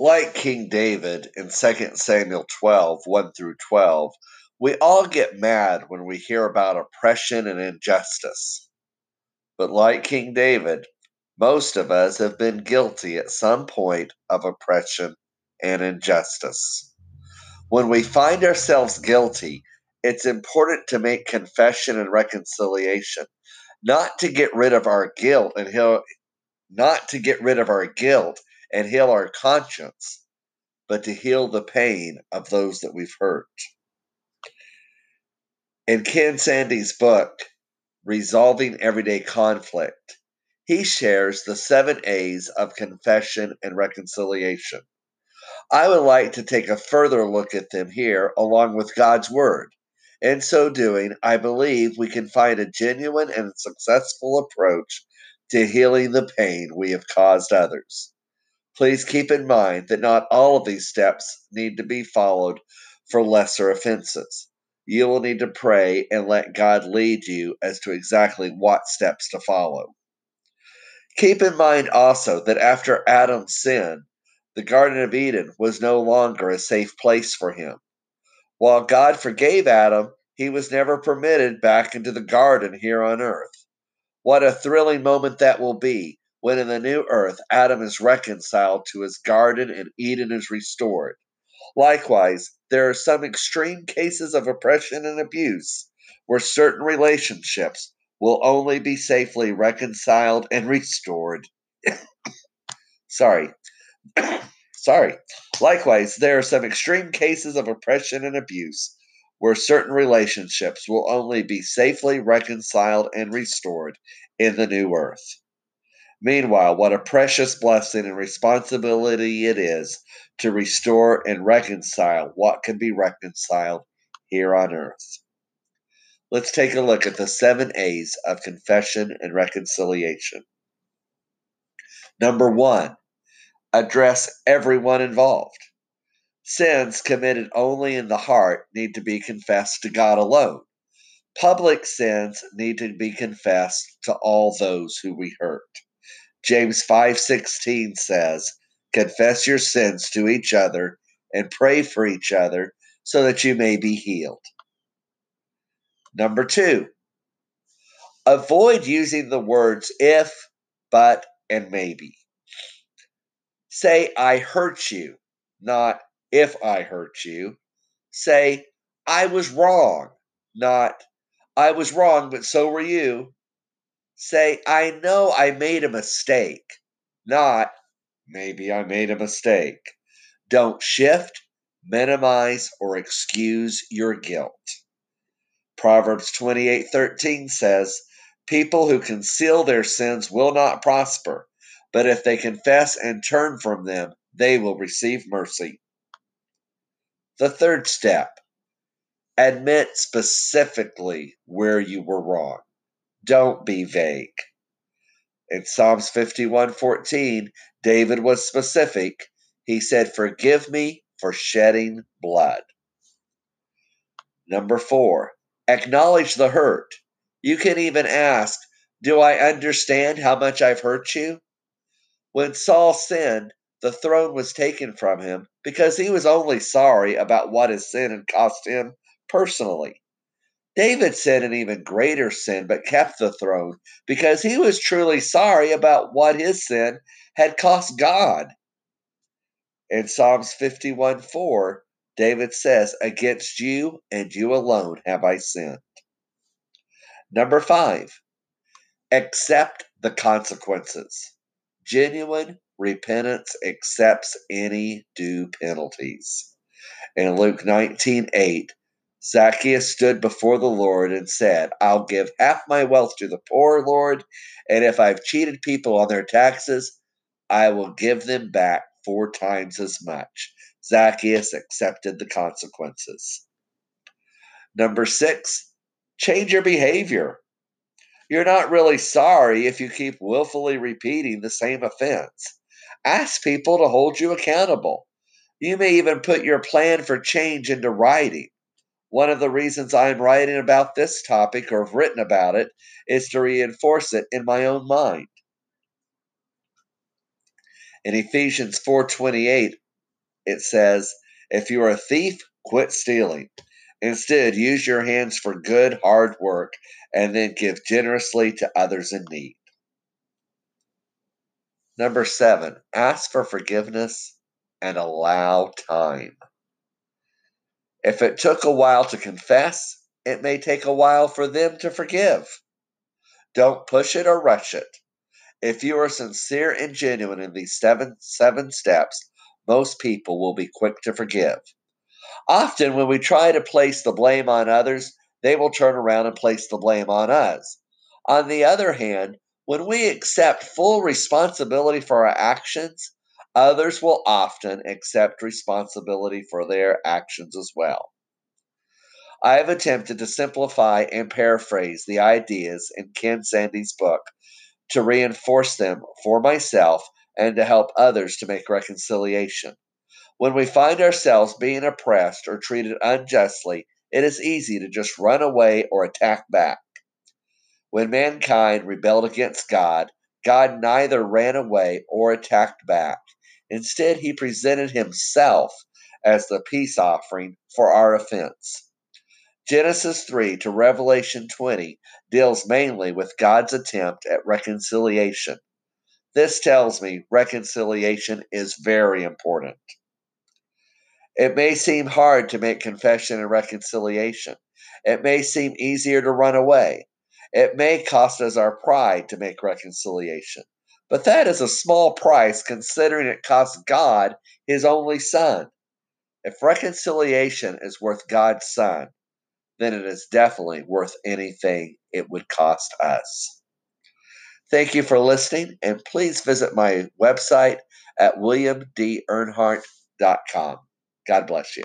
Like King David in 2 Samuel 12 1 through 12, we all get mad when we hear about oppression and injustice. But like King David, most of us have been guilty at some point of oppression and injustice. When we find ourselves guilty, it's important to make confession and reconciliation, not to get rid of our guilt and not to get rid of our guilt and heal our conscience, but to heal the pain of those that we've hurt. In Ken Sande's book, Resolving Everyday Conflict, he shares the seven A's of confession and reconciliation. I would like to take a further look at them here along with God's Word. In so doing, I believe we can find a genuine and successful approach to healing the pain we have caused others. Please keep in mind that not all of these steps need to be followed for lesser offenses. You will need to pray and let God lead you as to exactly what steps to follow. Keep in mind also that after Adam's sin, the Garden of Eden was no longer a safe place for him. While God forgave Adam, he was never permitted back into the garden here on earth. What a thrilling moment that will be when in the new earth Adam is reconciled to his garden and Eden is restored. Likewise, there are some extreme cases of oppression and abuse where certain relationships will only be safely reconciled and restored. Sorry. Sorry. Likewise, there are some extreme cases of oppression and abuse where certain relationships will only be safely reconciled and restored in the new earth. Meanwhile, what a precious blessing and responsibility it is to restore and reconcile what can be reconciled here on earth. Let's take a look at the seven A's of confession and reconciliation. Number one, address everyone involved. Sins committed only in the heart need to be confessed to God alone. Public sins need to be confessed to all those who we hurt. James 5:16 says, "Confess your sins to each other and pray for each other so that you may be healed." Number two, avoid using the words if, but, and maybe. Say, I hurt you, not if I hurt you. Say, I was wrong, not I was wrong, but so were you. Say, I know I made a mistake, not maybe I made a mistake. Don't shift, minimize, or excuse your guilt. Proverbs 28:13 says, "People who conceal their sins will not prosper, but if they confess and turn from them, they will receive mercy." The third step, admit specifically where you were wrong. Don't be vague. In Psalms 51:14, David was specific. He said, "Forgive me for shedding blood." Number 4, Acknowledge the hurt. You can even ask, Do I understand how much I've hurt you? When Saul sinned, the throne was taken from him because he was only sorry about what his sin had cost him personally. David sinned an even greater sin but kept the throne because he was truly sorry about what his sin had cost God. In Psalms 51 4, David says, Against you and you alone have I sinned. Number five, accept the consequences. Genuine repentance accepts any due penalties. In Luke 19 8, Zacchaeus stood before the Lord and said, I'll give half my wealth to the poor, Lord, and if I've cheated people on their taxes, I will give them back four times as much. Zacchaeus accepted the consequences. Number six, change your behavior. You're not really sorry if you keep willfully repeating the same offense. Ask people to hold you accountable. You may even put your plan for change into writing. One of the reasons I'm writing about this topic or have written about it is to reinforce it in my own mind. In Ephesians 4:28, it says, If you are a thief, quit stealing. Instead, use your hands for good, hard work and then give generously to others in need. Number seven, ask for forgiveness and allow time. If it took a while to confess, it may take a while for them to forgive. Don't push it or rush it. If you are sincere and genuine in these seven, seven steps, most people will be quick to forgive. Often, when we try to place the blame on others, they will turn around and place the blame on us. On the other hand, when we accept full responsibility for our actions, others will often accept responsibility for their actions as well. I have attempted to simplify and paraphrase the ideas in Ken Sande's book to reinforce them for myself and to help others to make reconciliation. When we find ourselves being oppressed or treated unjustly, it is easy to just run away or attack back. When mankind rebelled against God, God neither ran away or attacked back. Instead, he presented himself as the peace offering for our offense. Genesis 3 to Revelation 20 deals mainly with God's attempt at reconciliation. This tells me reconciliation is very important. It may seem hard to make confession and reconciliation. It may seem easier to run away. It may cost us our pride to make reconciliation. But that is a small price considering it cost God his only Son. If reconciliation is worth God's Son, then it is definitely worth anything it would cost us. Thank you for listening, and please visit my website at williamdearnhardt.com. God bless you.